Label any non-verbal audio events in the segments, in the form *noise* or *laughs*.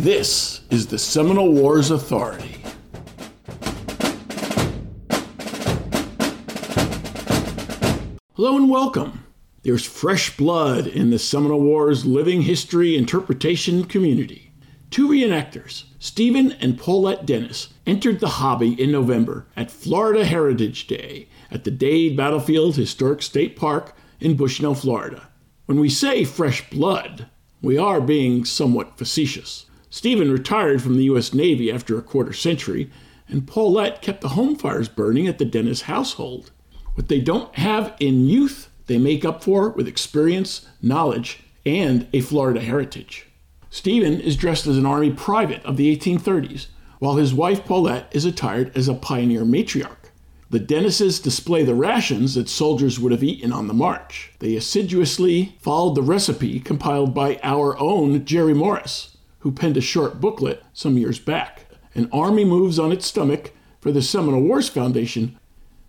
This is the Seminole Wars Authority. Hello and welcome. There's fresh blood in the Seminole Wars living history interpretation community. Two reenactors, Stephen and Paulette Dennis, entered the hobby in November at Florida Heritage Day at the Dade Battlefield Historic State Park in Bushnell, Florida. When we say fresh blood, we are being somewhat facetious. Stephen retired from the U.S. Navy after a quarter century, and Paulette kept the home fires burning at the Dennis household. What they don't have in youth, they make up for with experience, knowledge, and a Florida heritage. Stephen is dressed as an Army private of the 1830s, while his wife Paulette is attired as a pioneer matriarch. The Dennises display the rations that soldiers would have eaten on the march. They assiduously followed the recipe compiled by our own Jerry Morris, who penned a short booklet some years back. An army moves on its stomach for the Seminole Wars Foundation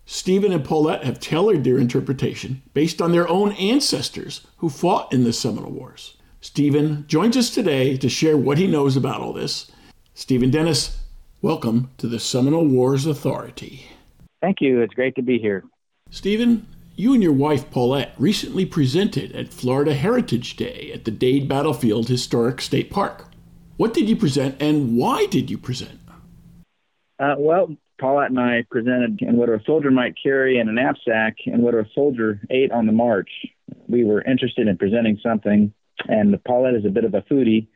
Stephen and Paulette have tailored their interpretation based on their own ancestors who fought in the Seminole Wars. Stephen joins us today to share what he knows about all this. Stephen Dennis, welcome to the Seminole Wars Authority. Thank you. It's great to be here. Stephen, you and your wife Paulette recently presented at Florida Heritage Day at the Dade Battlefield Historic State Park. What did you present and why did you present? Uh, well, Paulette and I presented what a soldier might carry in a knapsack and what a soldier ate on the march. We were interested in presenting something, and Paulette is a bit of a foodie.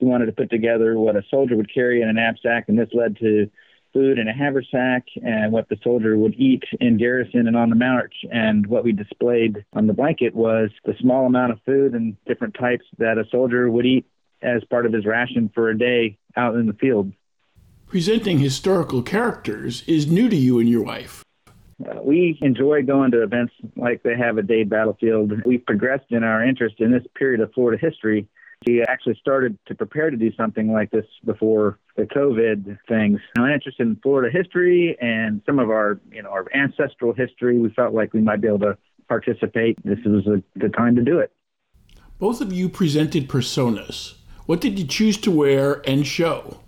We wanted to put together what a soldier would carry in a knapsack, and this led to food in a haversack and what the soldier would eat in garrison and on the march. And what we displayed on the blanket was the small amount of food and different types that a soldier would eat as part of his ration for a day out in the field. Presenting historical characters is new to you and your wife. Uh, we enjoy going to events like they have at Dade Battlefield. We've progressed in our interest in this period of Florida history. We actually started to prepare to do something like this before the COVID things. I'm interested in Florida history and some of our, you know, our ancestral history. We felt like we might be able to participate. This was a good time to do it. Both of you presented personas. What did you choose to wear and show?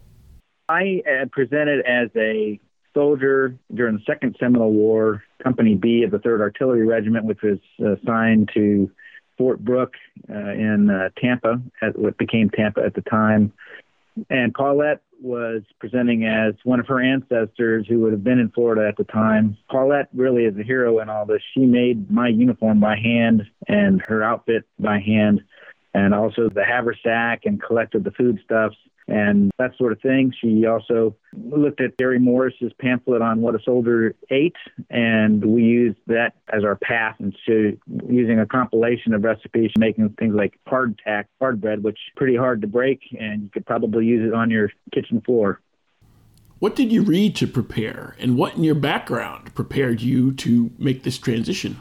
I had presented as a soldier during the Second Seminole War, Company B of the 3rd Artillery Regiment, which was assigned to Fort Brooke uh, in uh, Tampa, at what became Tampa at the time. And Paulette was presenting as one of her ancestors who would have been in Florida at the time. Paulette really is a hero in all this. She made my uniform by hand and her outfit by hand, and also the haversack and collected the foodstuffs and that sort of thing. She also looked at Jerry Morris's pamphlet on what a soldier ate, and we used that as our path And into using a compilation of recipes, making things like hardtack, hard bread, which is pretty hard to break, and you could probably use it on your kitchen floor. What did you read to prepare, and what in your background prepared you to make this transition?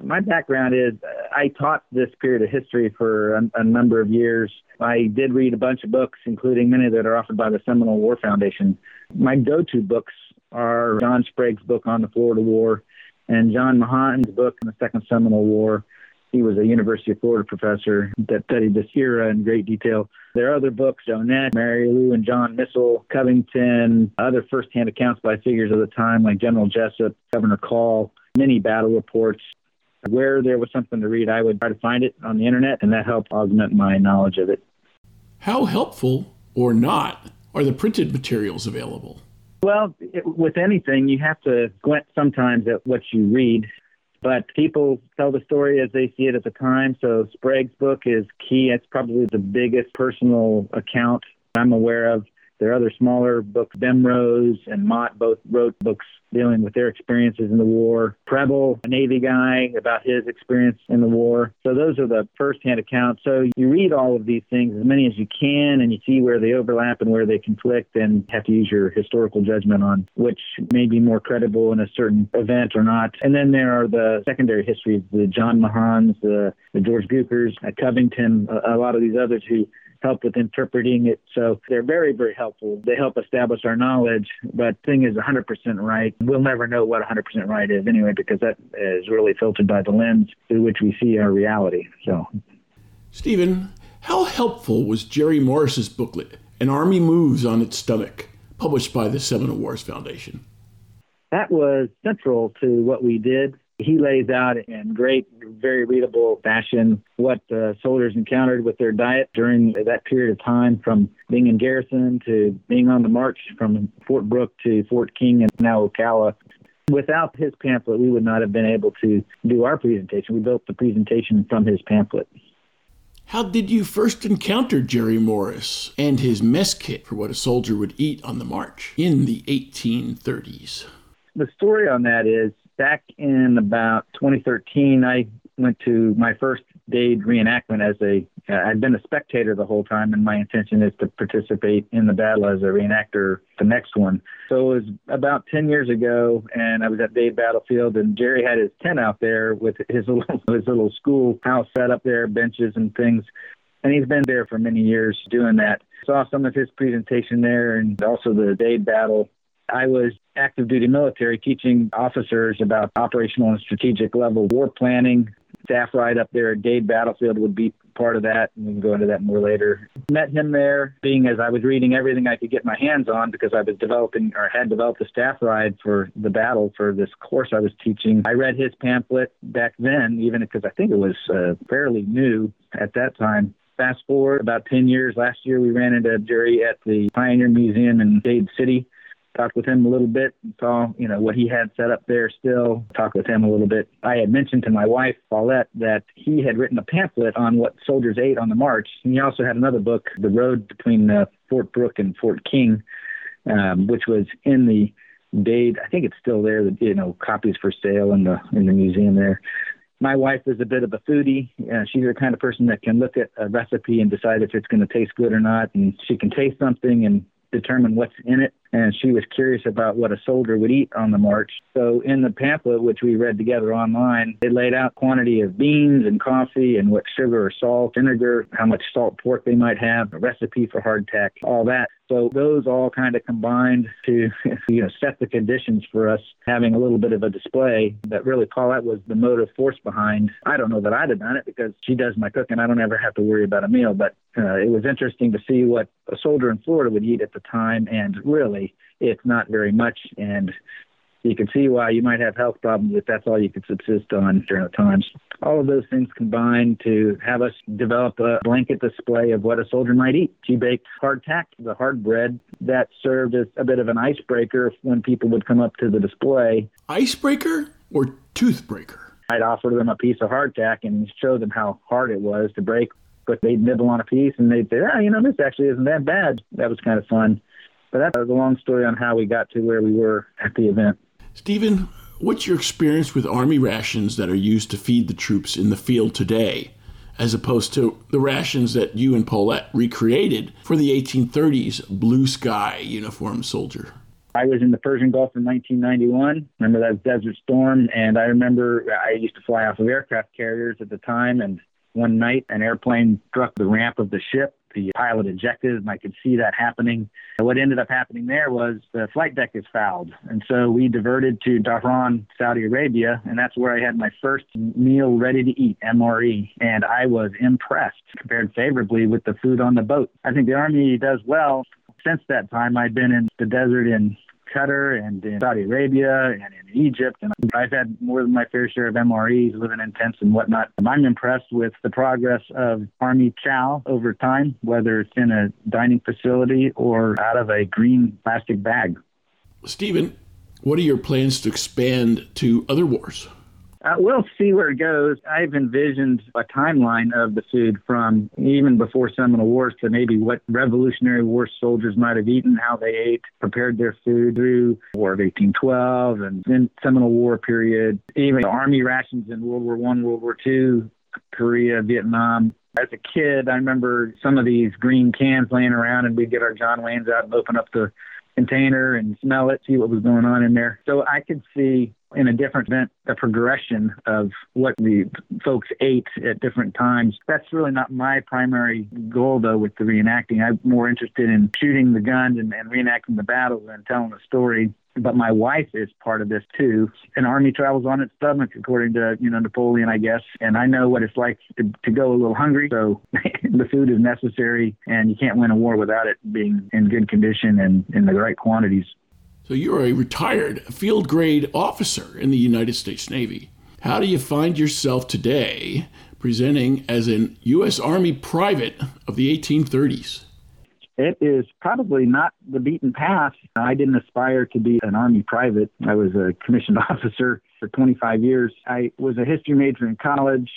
My background is uh, I taught this period of history for a, a, number of years. I did read a bunch of books, including many that are offered by the Seminole War Foundation. My go to books are John Sprague's book on the Florida War and John Mahon's book on the Second Seminole War. He was a University of Florida professor that studied this era in great detail. There are other books, Jonette, Mary Lou and John Missall, Covington, other firsthand accounts by figures of the time like General Jesup, Governor Call, many battle reports where there was something to read, I would try to find it on the internet, and that helped augment my knowledge of it. How helpful or not are the printed materials available? Well, it, with anything, you have to glance sometimes at what you read, but people tell the story as they see it at the time. So Sprague's book is key. It's probably the biggest personal account I'm aware of. There are other smaller books. Bemrose and Motte both wrote books dealing with their experiences in the war. Preble, a Navy guy, about his experience in the war. So those are the firsthand accounts. So you read all of these things, as many as you can, and you see where they overlap and where they conflict, and have to use your historical judgment on which may be more credible in a certain event or not. And then there are the secondary histories, the John Mahons, the, the George Bukers, uh, Covington, a, a lot of these others who help with interpreting it. So they're very, very helpful. They help establish our knowledge, but thing is 100% right. We'll never know what 100% right is anyway, because that is really filtered by the lens through which we see our reality. So, Stephen, how helpful was Jerry Morris's booklet An Army Moves on Its Stomach, published by the Seminole Wars Foundation. That was central to what we did. He lays out in great, very readable fashion what the soldiers encountered with their diet during that period of time from being in garrison to being on the march from Fort Brooke to Fort King and now Ocala. Without his pamphlet, we would not have been able to do our presentation. We built the presentation from his pamphlet. How did you first encounter Jerry Morris and his mess kit for what a soldier would eat on the march in the 1830s? The story on that is back in about 2013, I went to my first Dade reenactment as a. Uh, had been a spectator the whole time, and my intention is to participate in the battle as a reenactor the next one. So it was about 10 years ago, and I was at Dade Battlefield, and Jerry had his tent out there with his *laughs* little his little school house set up there, benches and things, and he's been there for many years doing that. Saw some of his presentation there, and also the Dade battle. I was active duty military teaching officers about operational and strategic level war planning. Staff ride up there at Dade Battlefield would be part of that, and we can go into that more later. Met him there, being as I was reading everything I could get my hands on because I was developing or had developed a staff ride for the battle for this course I was teaching. I read his pamphlet back then, even because I think it was uh, fairly new at that time. Fast forward about 10 years, last year we ran into Jerry at the Pioneer Museum in Dade City talked with him a little bit, and saw, you know, what he had set up there still, talked with him a little bit. I had mentioned to my wife, Paulette, that he had written a pamphlet on what soldiers ate on the march. And he also had another book, The Road Between uh, Fort Brooke and Fort King, um, which was in the Dade. I think it's still there, the, you know, copies for sale in the, in the museum there. My wife is a bit of a foodie. Uh, she's the kind of person that can look at a recipe and decide if it's going to taste good or not. And she can taste something and determine what's in it. And she was curious about what a soldier would eat on the march. So in the pamphlet, which we read together online, they laid out quantity of beans and coffee and what sugar or salt, vinegar, how much salt pork they might have, a recipe for hardtack, all that. So those all kind of combined to *laughs* you know set the conditions for us having a little bit of a display that really Paulette was the motive force behind. I don't know that I'd have done it because she does my cooking. I don't ever have to worry about a meal, but uh, it was interesting to see what a soldier in Florida would eat at the time, and really it's not very much. And you can see why you might have health problems if that's all you could subsist on during the times. All of those things combined to have us develop a blanket display of what a soldier might eat. She baked hardtack, the hard bread, that served as a bit of an icebreaker when people would come up to the display. Icebreaker or toothbreaker? I'd offer them a piece of hardtack and show them how hard it was to break. But they'd nibble on a piece and they'd say, oh, you know, this actually isn't that bad. That was kind of fun. But that's a long story on how we got to where we were at the event. Stephen, what's your experience with Army rations that are used to feed the troops in the field today, as opposed to the rations that you and Paulette recreated for the 1830s blue sky uniform soldier? I was in the Persian Gulf in 1991. Remember that Desert Storm? And I remember I used to fly off of aircraft carriers at the time. And one night, an airplane struck the ramp of the ship the pilot ejected, and I could see that happening. And what ended up happening there was the flight deck is fouled, and so we diverted to Dhahran, Saudi Arabia, and that's where I had my first meal ready to eat, MRE, and I was impressed, compared favorably with the food on the boat. I think the Army does well. Since that time, I've been in the desert in Qatar and in Saudi Arabia and in Egypt. And I've had more than my fair share of MREs, living in tents and whatnot. I'm impressed with the progress of Army chow over time, whether it's in a dining facility or out of a green plastic bag. Stephen, what are your plans to expand to other wars? Uh, we'll see where it goes. I've envisioned a timeline of the food from even before Seminole Wars to maybe what Revolutionary War soldiers might have eaten, how they ate, prepared their food through War of 1812 and then Seminole War period, even Army rations in World War One, World War Two, Korea, Vietnam. As a kid, I remember some of these green cans laying around, and we'd get our John Waynes out and open up the container and smell it, see what was going on in there. So I could see in a different event the progression of what the folks ate at different times. That's really not my primary goal, though, with the reenacting. I'm more interested in shooting the guns and, and reenacting the battles and telling the story. But my wife is part of this too. An army travels on its stomach, according to you know Napoleon, I guess. And I know what it's like to, to go a little hungry, so *laughs* the food is necessary, and you can't win a war without it being in good condition and in the right quantities. So you're a retired field grade officer in the United States Navy. How do you find yourself today presenting as an U.S. Army private of the 1830s? It is probably not the beaten path. I didn't aspire to be an Army private. I was a commissioned *laughs* officer for 25 years. I was a history major in college.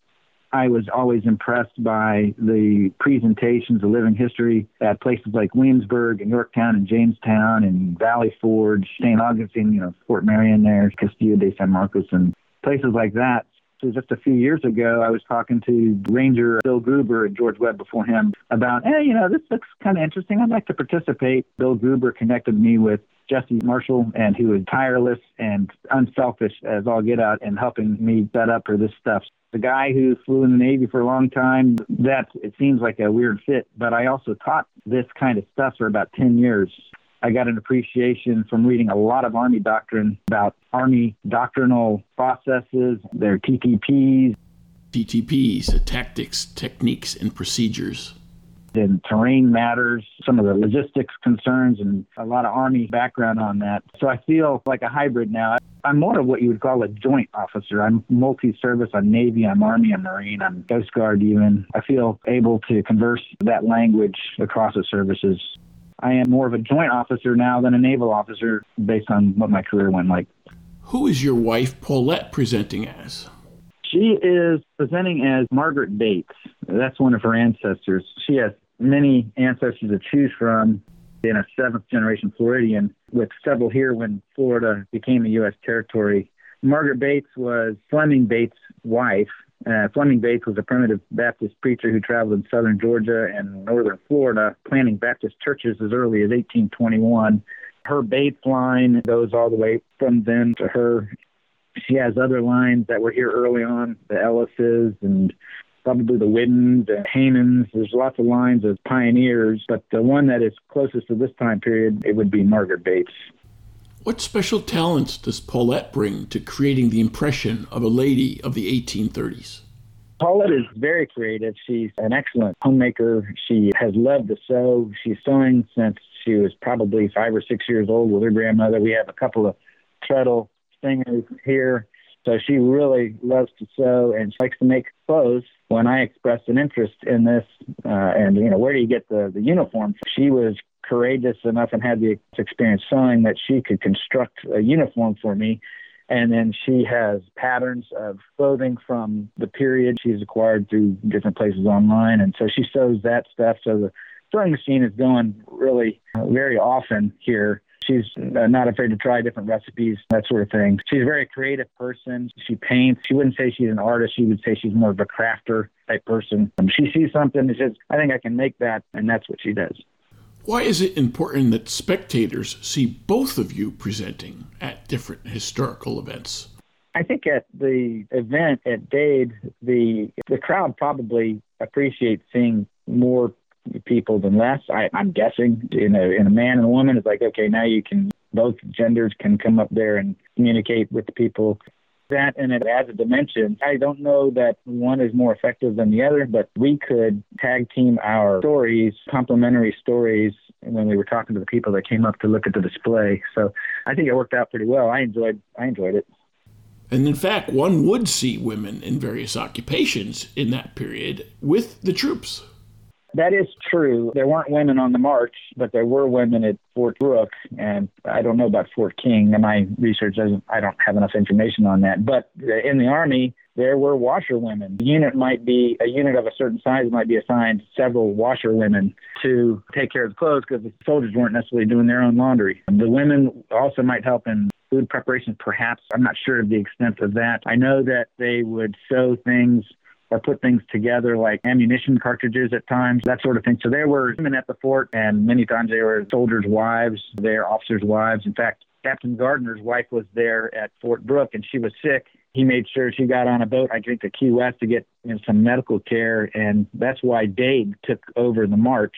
I was always impressed by the presentations of living history at places like Williamsburg and Yorktown and Jamestown and Valley Forge, St. Augustine, you know, Fort Marion there, Castillo de San Marcos, and places like that. Just a few years ago, I was talking to Ranger Bill Gruber and George Webb before him about, hey, you know, this looks kind of interesting. I'd like to participate. Bill Gruber connected me with Jesse Marshall, and he was tireless and unselfish as all get out in helping me set up for this stuff. The guy who flew in the Navy for a long time, that it seems like a weird fit, but I also taught this kind of stuff for about 10 years. I got an appreciation from reading a lot of Army doctrine about Army doctrinal processes, their TTPs. TTPs, tactics, techniques, and procedures. And terrain matters, some of the logistics concerns, and a lot of Army background on that. So I feel like a hybrid now. I'm more of what you would call a joint officer. I'm multi service. I'm Navy, I'm Army, I'm Marine, I'm Coast Guard even. I feel able to converse that language across the services. I am more of a joint officer now than a naval officer based on what my career went like. Who is your wife, Paulette, presenting as? She is presenting as Margaret Bates. That's one of her ancestors. She has many ancestors to choose from in a seventh generation Floridian, with several here when Florida became a U.S. territory. Margaret Bates was Fleming Bates' wife, uh, Fleming Bates was a primitive Baptist preacher who traveled in southern Georgia and northern Florida, planting Baptist churches as early as 1821. Her Bates line goes all the way from then to her. She has other lines that were here early on, the Ellises and probably the Whiddens and Haymans. There's lots of lines of pioneers, but the one that is closest to this time period, it would be Margaret Bates. What special talents does Paulette bring to creating the impression of a lady of the 1830s? Paulette is very creative. She's an excellent homemaker. She has loved to sew. She's sewing since she was probably five or six years old with her grandmother. We have a couple of treadle singers here. So she really loves to sew and she likes to make clothes. When I expressed an interest in this, uh, and you know, where do you get the the uniform? She was courageous enough and had the experience sewing that she could construct a uniform for me. And then she has patterns of clothing from the period she's acquired through different places online. And so she sews that stuff. So the sewing machine is going really uh, very often here. She's uh, not afraid to try different recipes, that sort of thing. She's a very creative person. She paints. She wouldn't say she's an artist. She would say she's more of a crafter type person. Um, she sees something and says, I think I can make that. And that's what she does. Why is it important that spectators see both of you presenting at different historical events? I think at the event at Dade, the the crowd probably appreciates seeing more people than less. I, I'm guessing in a in a man and a woman, it's like okay, now you can both genders can come up there and communicate with the people that and it adds a dimension. I don't know that one is more effective than the other, but we could tag team our stories, complementary stories, when we were talking to the people that came up to look at the display. So I think it worked out pretty well. I enjoyed I enjoyed it. And in fact, one would see women in various occupations in that period with the troops. That is true. There weren't women on the march, but there were women at Fort Brooke, and I don't know about Fort King. And my research doesn't. I don't have enough information on that. But in the Army, there were washerwomen. The unit might be a unit of a certain size might be assigned several washerwomen to take care of the clothes because the soldiers weren't necessarily doing their own laundry. The women also might help in food preparation, perhaps. I'm not sure of the extent of that. I know that they would sew things or put things together like ammunition cartridges at times, that sort of thing. So there were women at the fort, and many times they were soldiers' wives, their officers' wives. In fact, Captain Gardner's wife was there at Fort Brooke, and she was sick. He made sure she got on a boat, I think, to Key West to get you know, some medical care, and that's why Dade took over the march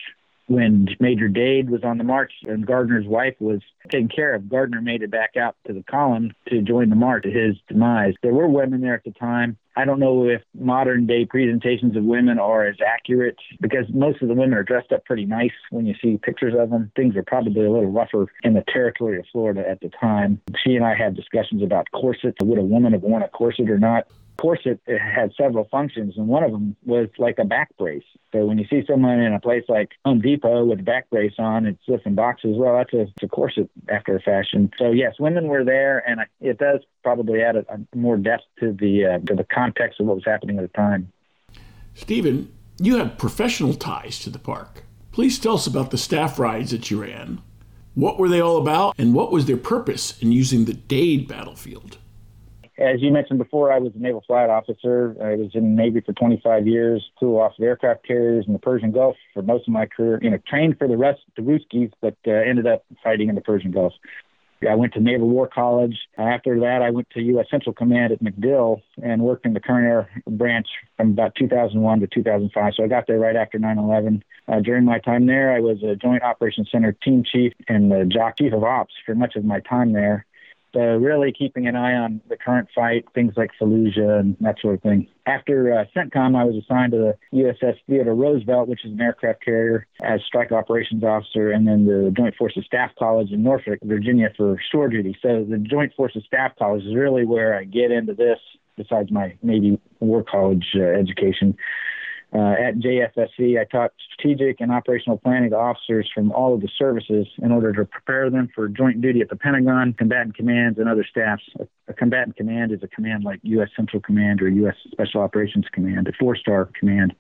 when Major Dade was on the march and Gardner's wife was taken care of, Gardner made it back out to the column to join the march to his demise. There were women there at the time. I don't know if modern day presentations of women are as accurate because most of the women are dressed up pretty nice when you see pictures of them. Things are probably a little rougher in the territory of Florida at the time. She and I had discussions about corsets. Would a woman have worn a corset or not? Corset had several functions, and one of them was like a back brace. So when you see someone in a place like Home Depot with a back brace on, it's lifting boxes. Well, that's a, it's a corset after a fashion. So yes, women were there, and it does probably add a, a more depth to the uh, to the context of what was happening at the time. Stephen, you have professional ties to the park. Please tell us about the staff rides that you ran. What were they all about, and what was their purpose in using the Dade battlefield? As you mentioned before, I was a naval flight officer. I was in the Navy for 25 years, flew off of aircraft carriers in the Persian Gulf for most of my career. You know, trained for the rest, of the Ruskies, but uh, ended up fighting in the Persian Gulf. I went to Naval War College. After that, I went to U.S. Central Command at MacDill and worked in the Current Air Branch from about 2001 to 2005. So I got there right after 9/11. Uh, during my time there, I was a Joint Operations Center team chief and the JOC chief of ops for much of my time there. So really keeping an eye on the current fight, things like Fallujah and that sort of thing. After uh, CENTCOM, I was assigned to the USS Theodore Roosevelt, which is an aircraft carrier, as strike operations officer, and then the Joint Forces Staff College in Norfolk, Virginia, for shore duty. So the Joint Forces Staff College is really where I get into this, besides my Navy War College uh, education. Uh, at JFSC, I taught strategic and operational planning to officers from all of the services in order to prepare them for joint duty at the Pentagon, combatant commands, and other staffs. A, a combatant command is a command like U.S. Central Command or U.S. Special Operations Command, a four star command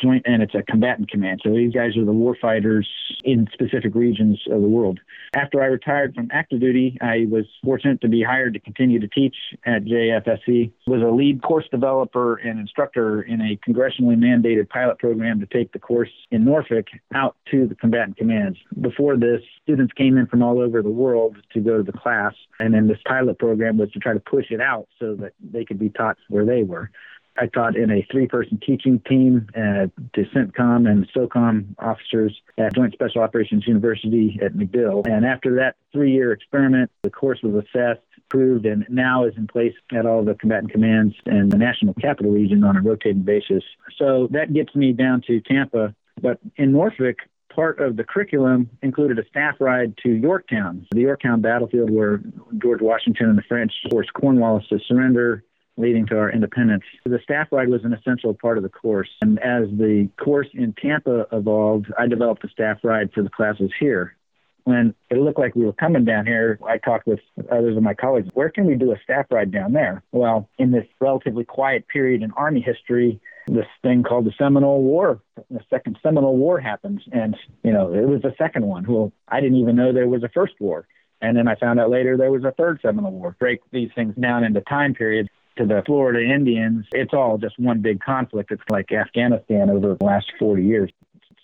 joint, and it's a combatant command. So these guys are the war fighters in specific regions of the world. After I retired from active duty, I was fortunate to be hired to continue to teach at JFSC. Was a lead course developer and instructor in a congressionally mandated pilot program to take the course in Norfolk out to the combatant commands. Before this, students came in from all over the world to go to the class, and then this pilot program was to try to push it out so that they could be taught where they were. I taught in a three person teaching team at to CENTCOM and SOCOM officers at Joint Special Operations University at MacDill. And after that three year experiment, the course was assessed, approved, and now is in place at all the combatant commands and the National Capital Region on a rotating basis. So that gets me down to Tampa. But in Norfolk, part of the curriculum included a staff ride to Yorktown, the Yorktown battlefield where George Washington and the French forced Cornwallis to surrender leading to our independence. The staff ride was an essential part of the course. And as the course in Tampa evolved, I developed a staff ride for the classes here. When it looked like we were coming down here, I talked with others of my colleagues, where can we do a staff ride down there? Well, in this relatively quiet period in Army history, this thing called the Seminole War, the second Seminole War happens. And, you know, it was the second one. Well, I didn't even know there was a first war. And then I found out later there was a third Seminole War. Break these things down into time periods to the Florida Indians, it's all just one big conflict. It's like Afghanistan over the last 40 years.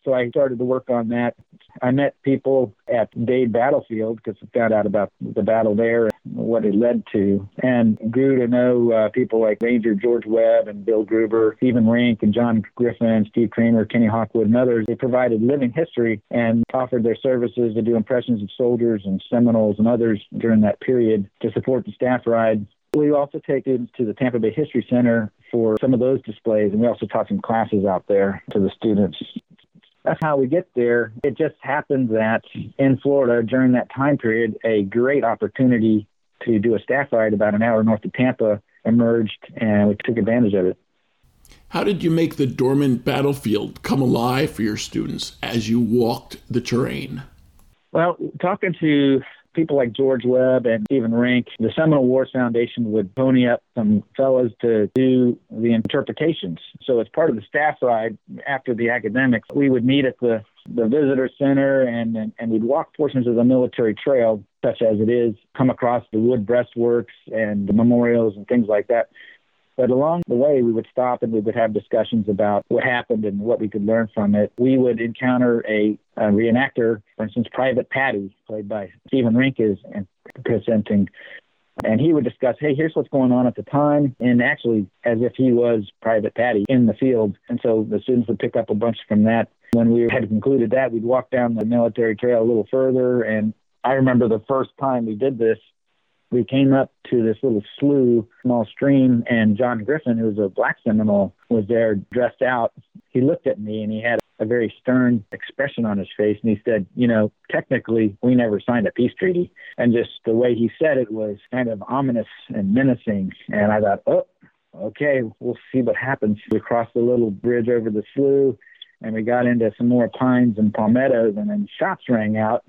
So I started to work on that. I met people at Dade Battlefield because I found out about the battle there and what it led to, and grew to know uh, people like Ranger George Webb and Bill Gruber, Stephen Rink and John Griffin, Steve Kramer, Kenny Hawkwood, and others. They provided living history and offered their services to do impressions of soldiers and Seminoles and others during that period to support the staff ride we also take students to the Tampa Bay History Center for some of those displays, and we also taught some classes out there to the students. That's how we get there. It just happened that in Florida during that time period, a great opportunity to do a staff ride about an hour north of Tampa emerged, and we took advantage of it. How did you make the dormant battlefield come alive for your students as you walked the terrain? Well, talking to people like George Webb and Stephen Rink, the Seminole Wars Foundation would pony up some fellows to do the interpretations. So as part of the staff ride after the academics, we would meet at the the visitor center and, and, and we'd walk portions of the military trail, such as it is, come across the wood breastworks and the memorials and things like that. But along the way, we would stop and we would have discussions about what happened and what we could learn from it. We would encounter a, a reenactor, for instance, Private Patty, played by Stephen Rink, is presenting And he would discuss, hey, here's what's going on at the time, and actually as if he was Private Patty in the field. And so the students would pick up a bunch from that. When we had concluded that, we'd walk down the military trail a little further. And I remember the first time we did this, we came up to this little slough, small stream, and John Griffin, who was a black Seminole, was there dressed out. He looked at me and he had a very stern expression on his face, and he said, You know, technically, we never signed a peace treaty. And just the way he said it was kind of ominous and menacing. And I thought, Oh, okay, we'll see what happens. We crossed the little bridge over the slough and we got into some more pines and palmettos, and then shots rang out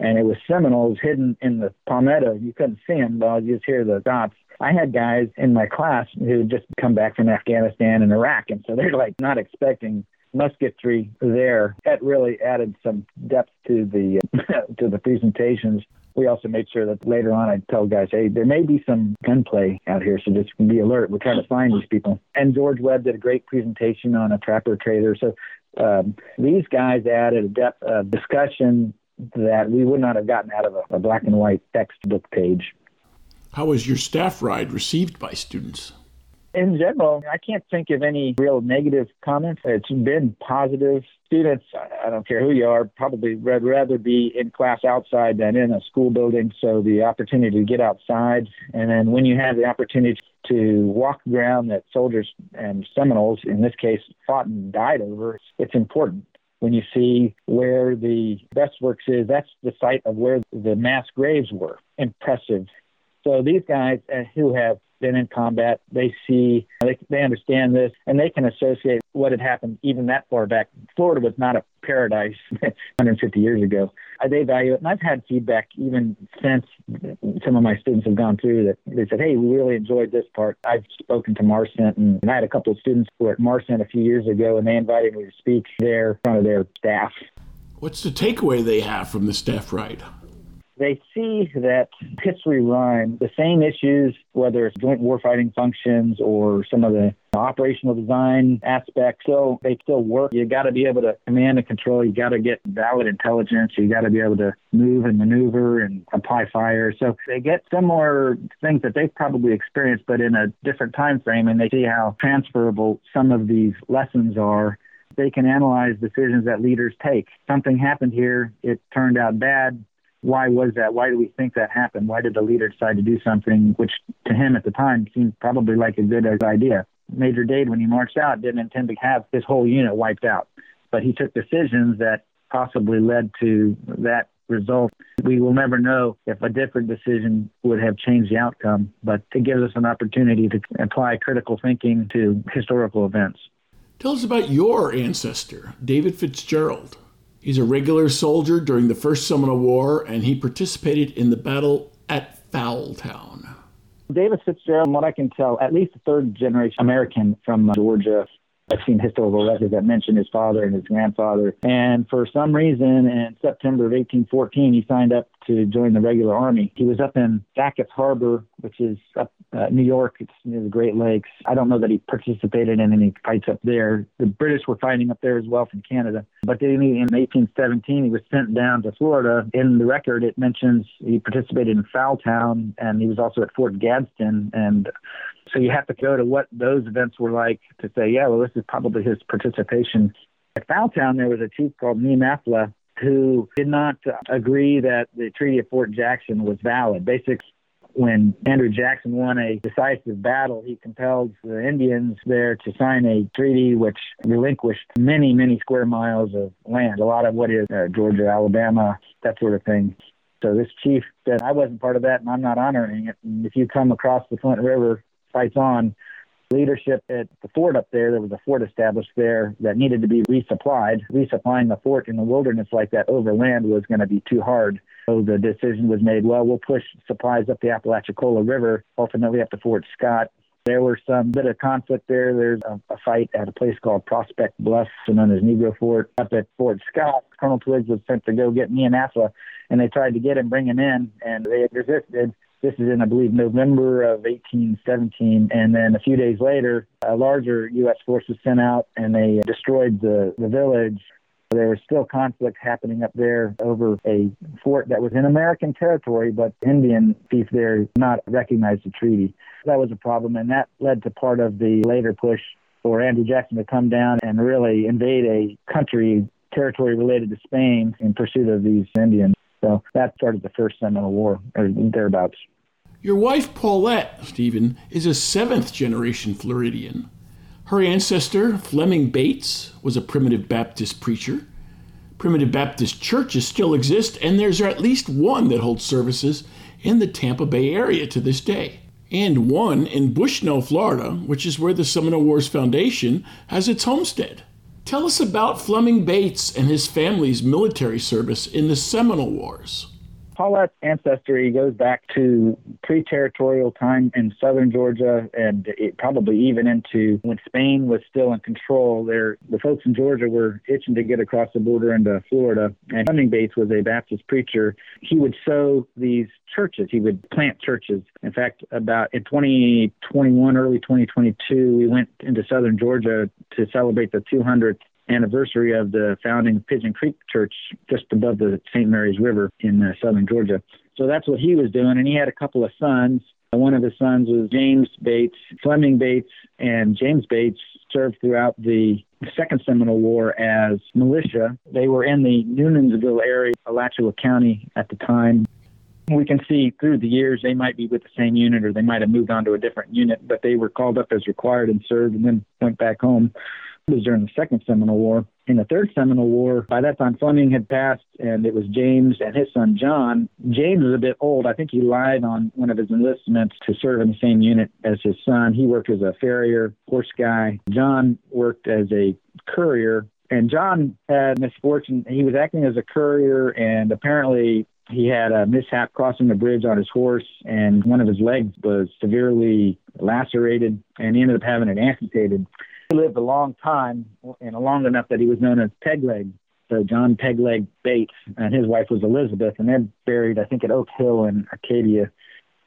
and it was Seminoles hidden in the palmetto. You couldn't see them, but you just hear the shots. I had guys in my class who had just come back from Afghanistan and Iraq, and so they're like not expecting musketry there. That really added some depth to the *laughs* to the presentations. We also made sure that later on I'd tell guys, hey, there may be some gunplay out here, so just be alert. We're trying to find these people. And George Webb did a great presentation on a trapper trader. So um, these guys added a depth of discussion that we would not have gotten out of a, a black and white textbook page. How was your staff ride received by students? In general, I can't think of any real negative comments. It's been positive. Students, I don't care who you are, probably would rather be in class outside than in a school building. So the opportunity to get outside, and then when you have the opportunity to walk ground that soldiers and Seminoles, in this case, fought and died over, it's important when you see where the breastworks is, that's the site of where the mass graves were. Impressive. So these guys uh, who have been in combat, they see, they, they understand this, and they can associate what had happened even that far back. Florida was not a paradise *laughs* 150 years ago. Uh, they value it, and I've had feedback even since some of my students have gone through that they said, "Hey, we really enjoyed this part." I've spoken to MARCENT, and, I had a couple of students who were at MARCENT a few years ago, and they invited me to speak there in front of their staff. What's the takeaway they have from the staff ride? They see that history rhyme the same issues, whether it's joint warfighting functions or some of the operational design aspects. So they still work. You got to be able to command and control. You got to get valid intelligence. You got to be able to move and maneuver and apply fire. So they get similar things that they've probably experienced, but in a different time frame, and they see how transferable some of these lessons are they can analyze decisions that leaders take. Something happened here, it turned out bad why was that? Why do we think that happened? Why did the leader decide to do something which to him at the time seemed probably like a good idea? Major Dade, when he marched out, didn't intend to have his whole unit wiped out, but he took decisions that possibly led to that result. We will never know if a different decision would have changed the outcome, but it gives us an opportunity to apply critical thinking to historical events. Tell us about your ancestor, David Fitzgerald. He's a regular soldier during the First Seminole War, and he participated in the battle at Fowltown. David Fitzgerald, what I can tell, at least a third generation American from uh, Georgia, I've seen historical records that mention his father and his grandfather. And for some reason, in September of 1814, he signed up to join the regular army. He was up in Sackett's Harbor, which is up uh, New York. It's near the Great Lakes. I don't know that he participated in any fights up there. The British were fighting up there as well from Canada. But then, in 1817, he was sent down to Florida. In the record, it mentions he participated in Fowltown, and he was also at Fort Gadsden. And so you have to go to what those events were like to say, yeah, well, this is probably his participation. At Fowltown, there was a chief called Neamathla who did not agree that the Treaty of Fort Jackson was valid. Basically, when Andrew Jackson won a decisive battle, he compelled the Indians there to sign a treaty which relinquished many, many square miles of land, a lot of what is uh, Georgia, Alabama, that sort of thing. So this chief said, I wasn't part of that and I'm not honoring it. And if you come across the Flint River fights on. Leadership at the fort up there, there was a fort established there that needed to be resupplied. Resupplying the fort in the wilderness like that over land was going to be too hard. So the decision was made, well, we'll push supplies up the Apalachicola River, ultimately up to Fort Scott. There was some bit of conflict there. There's a, a fight at a place called Prospect Bluff, so known as Negro Fort, up at Fort Scott. Colonel Twiggs was sent to go get Neamathla, and they tried to get him, bring him in, and they resisted. This is in, I believe, November of 1817. And then a few days later, a larger U.S. force was sent out and they destroyed the, the village. There was still conflict happening up there over a fort that was in American territory, but Indian chief there not recognized the treaty. That was a problem, and that led to part of the later push for Andrew Jackson to come down and really invade a country territory related to Spain in pursuit of these Indians. So that started the first Seminole War, or thereabouts. Your wife, Paulette, Stephen, is a seventh generation Floridian. Her ancestor, Fleming Bates, was a primitive Baptist preacher. Primitive Baptist churches still exist, and there's at least one that holds services in the Tampa Bay area to this day, and one in Bushnell, Florida, which is where the Seminole Wars Foundation has its homestead. Tell us about Fleming Bates and his family's military service in the Seminole Wars. Paulette's ancestry goes back to pre-territorial time in southern Georgia, and it probably even into when Spain was still in control. There, the folks in Georgia were itching to get across the border into Florida. And Fleming Bates was a Baptist preacher. He would sow these churches. He would plant churches. In fact, about in 2021, early 2022, we went into southern Georgia to celebrate the 200th anniversary of the founding of Pigeon Creek Church just above the St. Mary's River in uh, southern Georgia. So that's what he was doing. And he had a couple of sons. One of his sons was James Bates, Fleming Bates, and James Bates served throughout the Second Seminole War as militia. They were in the Newnansville area, Alachua County at the time. We can see through the years they might be with the same unit or they might have moved on to a different unit, but they were called up as required and served and then went back home was during the Second Seminole War. In the Third Seminole War, by that time Fleming had passed, and it was James and his son John. James was a bit old. I think he lied on one of his enlistments to serve in the same unit as his son. He worked as a farrier, horse guy. John worked as a courier. And John had misfortune. He was acting as a courier, and apparently he had a mishap crossing the bridge on his horse, and one of his legs was severely lacerated, and he ended up having it amputated. He lived a long time and long enough that he was known as Pegleg. So John Pegleg Bates and his wife was Elizabeth, and they're buried, I think, at Oak Hill in Arcadia.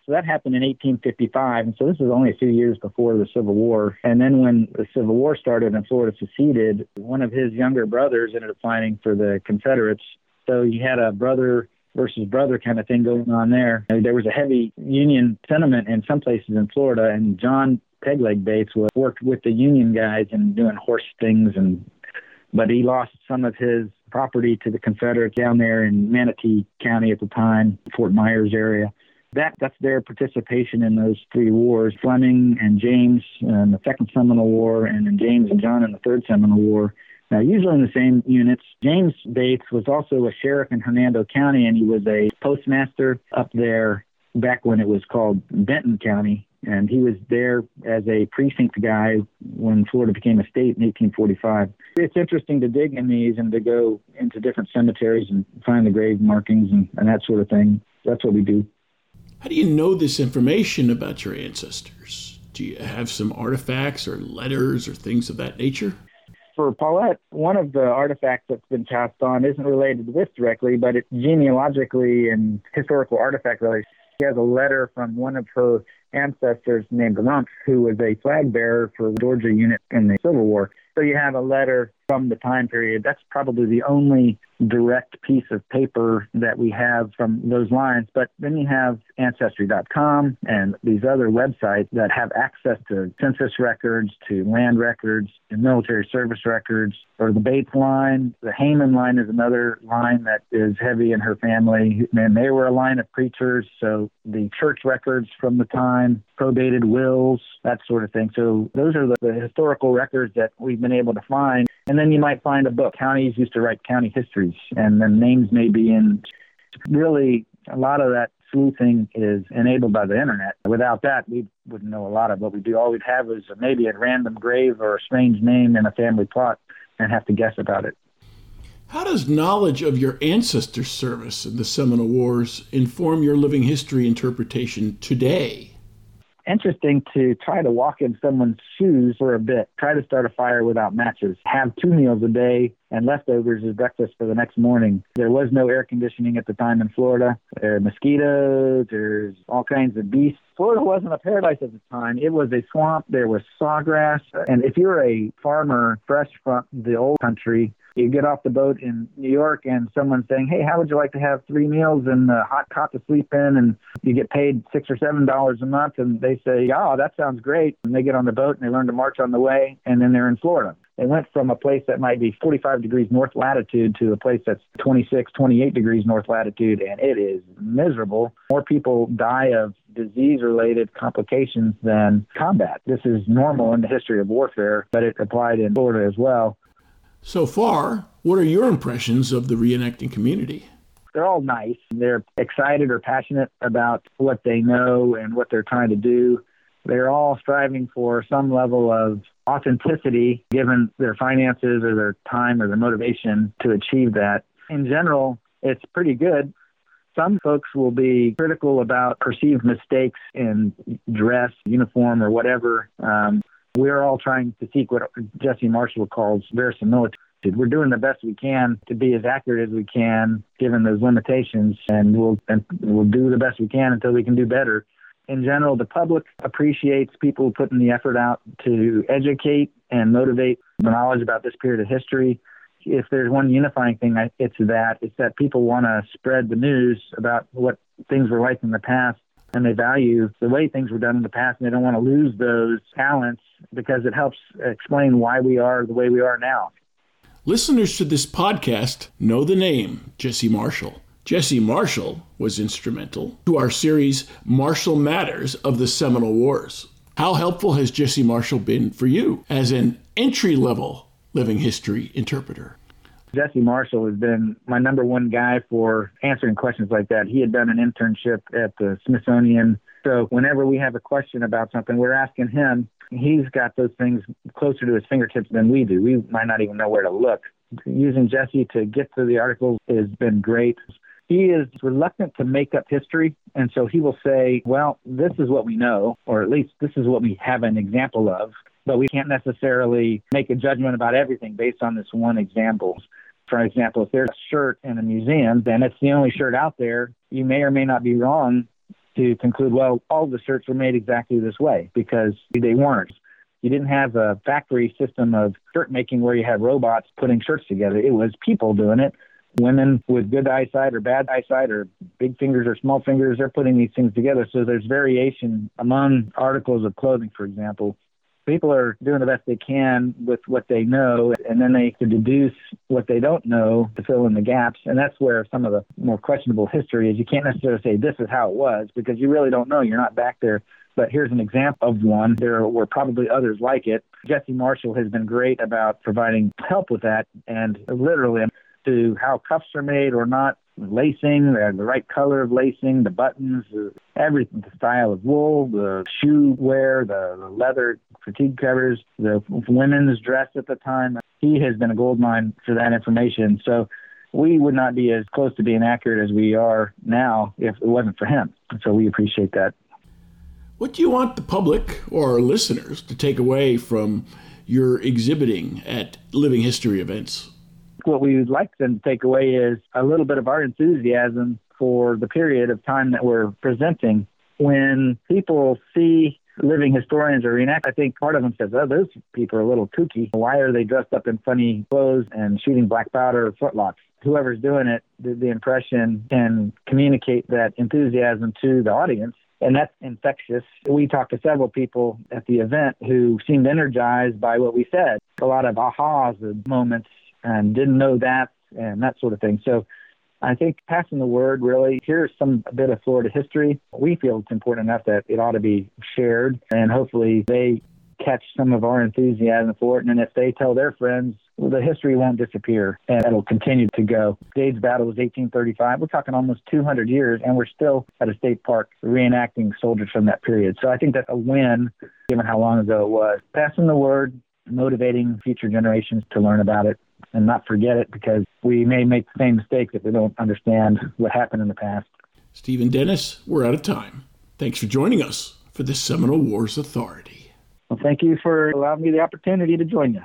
So that happened in 1855, and so this was only a few years before the Civil War. And then when the Civil War started and Florida seceded, one of his younger brothers ended up fighting for the Confederates. So you had a brother versus brother kind of thing going on there. There was a heavy Union sentiment in some places in Florida, and John Pegleg Bates was, worked with the Union guys and doing horse things, and but he lost some of his property to the Confederates down there in Manatee County at the time, Fort Myers area. That that's their participation in those three wars. Fleming and James in the Second Seminole War, and then James and John in the Third Seminole War. Now, usually in the same units. James Bates was also a sheriff in Hernando County, and he was a postmaster up there back when it was called Benton County and he was there as a precinct guy when Florida became a state in 1845. It's interesting to dig in these and to go into different cemeteries and find the grave markings and, and that sort of thing. That's what we do. How do you know this information about your ancestors? Do you have some artifacts or letters or things of that nature? For Paulette, one of the artifacts that's been passed on isn't related to this directly, but it's genealogically and historical artifact related. She has a letter from one of her ancestors named Rump, who was a flag bearer for Georgia unit in the Civil War. So you have a letter from the time period. That's probably the only direct piece of paper that we have from those lines. But then you have Ancestry.com and these other websites that have access to census records, to land records, and military service records, or the Bates line. The Hayman line is another line that is heavy in her family. And they were a line of preachers, so the church records from the time, probated wills, that sort of thing. So those are the, the historical records that we've been able to find. And then you might find a book. Counties used to write county histories, and the names may be in. Really, a lot of that sleuthing is enabled by the internet. Without that, we wouldn't know a lot of what we do. All we'd have is maybe a random grave or a strange name in a family plot and have to guess about it. How does knowledge of your ancestors' service in the Seminole Wars inform your living history interpretation today? Interesting to try to walk in someone's shoes for a bit. Try to start a fire without matches. Have two meals a day and leftovers as breakfast for the next morning. There was no air conditioning at the time in Florida. There are mosquitoes, there's all kinds of beasts. Florida wasn't a paradise at the time. It was a swamp. There was sawgrass. And if you're a farmer fresh from the old country, You get off the boat in New York and someone's saying, Hey, how would you like to have three meals and a hot cot to sleep in? And you get paid six or seven dollars a month. And they say, Oh, that sounds great. And they get on the boat and they learn to march on the way. And then they're in Florida. They went from a place that might be 45 degrees north latitude to a place that's 26, 28 degrees north latitude. And it is miserable. More people die of disease related complications than combat. This is normal in the history of warfare, but it applied in Florida as well. So far, what are your impressions of the reenacting community? They're all nice. They're excited or passionate about what they know and what they're trying to do. They're all striving for some level of authenticity given their finances or their time or their motivation to achieve that. In general, it's pretty good. Some folks will be critical about perceived mistakes in dress, uniform, or whatever. Um, we're all trying to seek what Jesse Marshall calls verisimilitude. We're doing the best we can to be as accurate as we can, given those limitations, and we'll and we'll do the best we can until we can do better. In general, the public appreciates people putting the effort out to educate and motivate the knowledge about this period of history. If there's one unifying thing, it's that it's that people want to spread the news about what things were like in the past and they value the way things were done in the past and they don't want to lose those talents because it helps explain why we are the way we are now. Listeners to this podcast know the name Jesse Marshall. Jesse Marshall was instrumental to our series Marshall Matters of the Seminole Wars. How helpful has Jesse Marshall been for you as an entry level living history interpreter? Jesse Marshall has been my number one guy for answering questions like that. He had done an internship at the Smithsonian. So whenever we have a question about something, we're asking him. He's got those things closer to his fingertips than we do. We might not even know where to look. Using Jesse to get to the articles has been great. He is reluctant to make up history. And so he will say, well, this is what we know, or at least this is what we have an example of but we can't necessarily make a judgment about everything based on this one example. For example, if there's a shirt in a museum, then it's the only shirt out there. You may or may not be wrong to conclude, well, all the shirts were made exactly this way because they weren't. You didn't have a factory system of shirt making where you had robots putting shirts together. It was people doing it. Women with good eyesight or bad eyesight or big fingers or small fingers, they're putting these things together. So there's variation among articles of clothing, for example people are doing the best they can with what they know, and then they can deduce what they don't know to fill in the gaps. And that's where some of the more questionable history is. You can't necessarily say this is how it was because you really don't know. You're not back there. But here's an example of one. There were probably others like it. Jesse Marshall has been great about providing help with that and literally to how cuffs are made or not, lacing, the, the right color of lacing, the buttons, uh, everything, the style of wool, the shoe wear, the, the leather fatigue covers, the women's dress at the time. He has been a gold mine for that information. So we would not be as close to being accurate as we are now if it wasn't for him. So we appreciate that. What do you want the public or listeners to take away from your exhibiting at Living History events? What we would like them to take away is a little bit of our enthusiasm for the period of time that we're presenting. When people see living historians or reenact, I think part of them says, oh, those people are a little kooky. Why are they dressed up in funny clothes and shooting black powder flintlocks? Whoever's doing it, the, the impression can communicate that enthusiasm to the audience and that's infectious. We talked to several people at the event who seemed energized by what we said. A lot of ahas moments and didn't know that and that sort of thing. So I think passing the word really, here's some bit of Florida history. We feel it's important enough that it ought to be shared and hopefully they catch some of our enthusiasm for it. And if they tell their friends, well, the history won't disappear and it'll continue to go. Dade's battle was 1835. We're talking almost 200 years and we're still at a state park reenacting soldiers from that period. So I think that's a win given how long ago it was. Passing the word, motivating future generations to learn about it and not forget it because we may make the same mistake if we don't understand what happened in the past. Stephen Dennis, we're out of time. Thanks for joining us for the Seminole Wars Authority. Well, thank you for allowing me the opportunity to join you.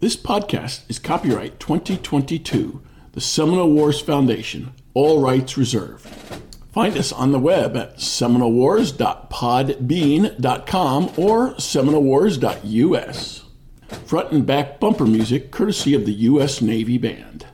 This podcast is copyright 2022, the Seminole Wars Foundation, all rights reserved. Find us on the web at seminolewars.podbean.com or seminolewars.us. Front and back bumper music courtesy of the U.S. Navy Band.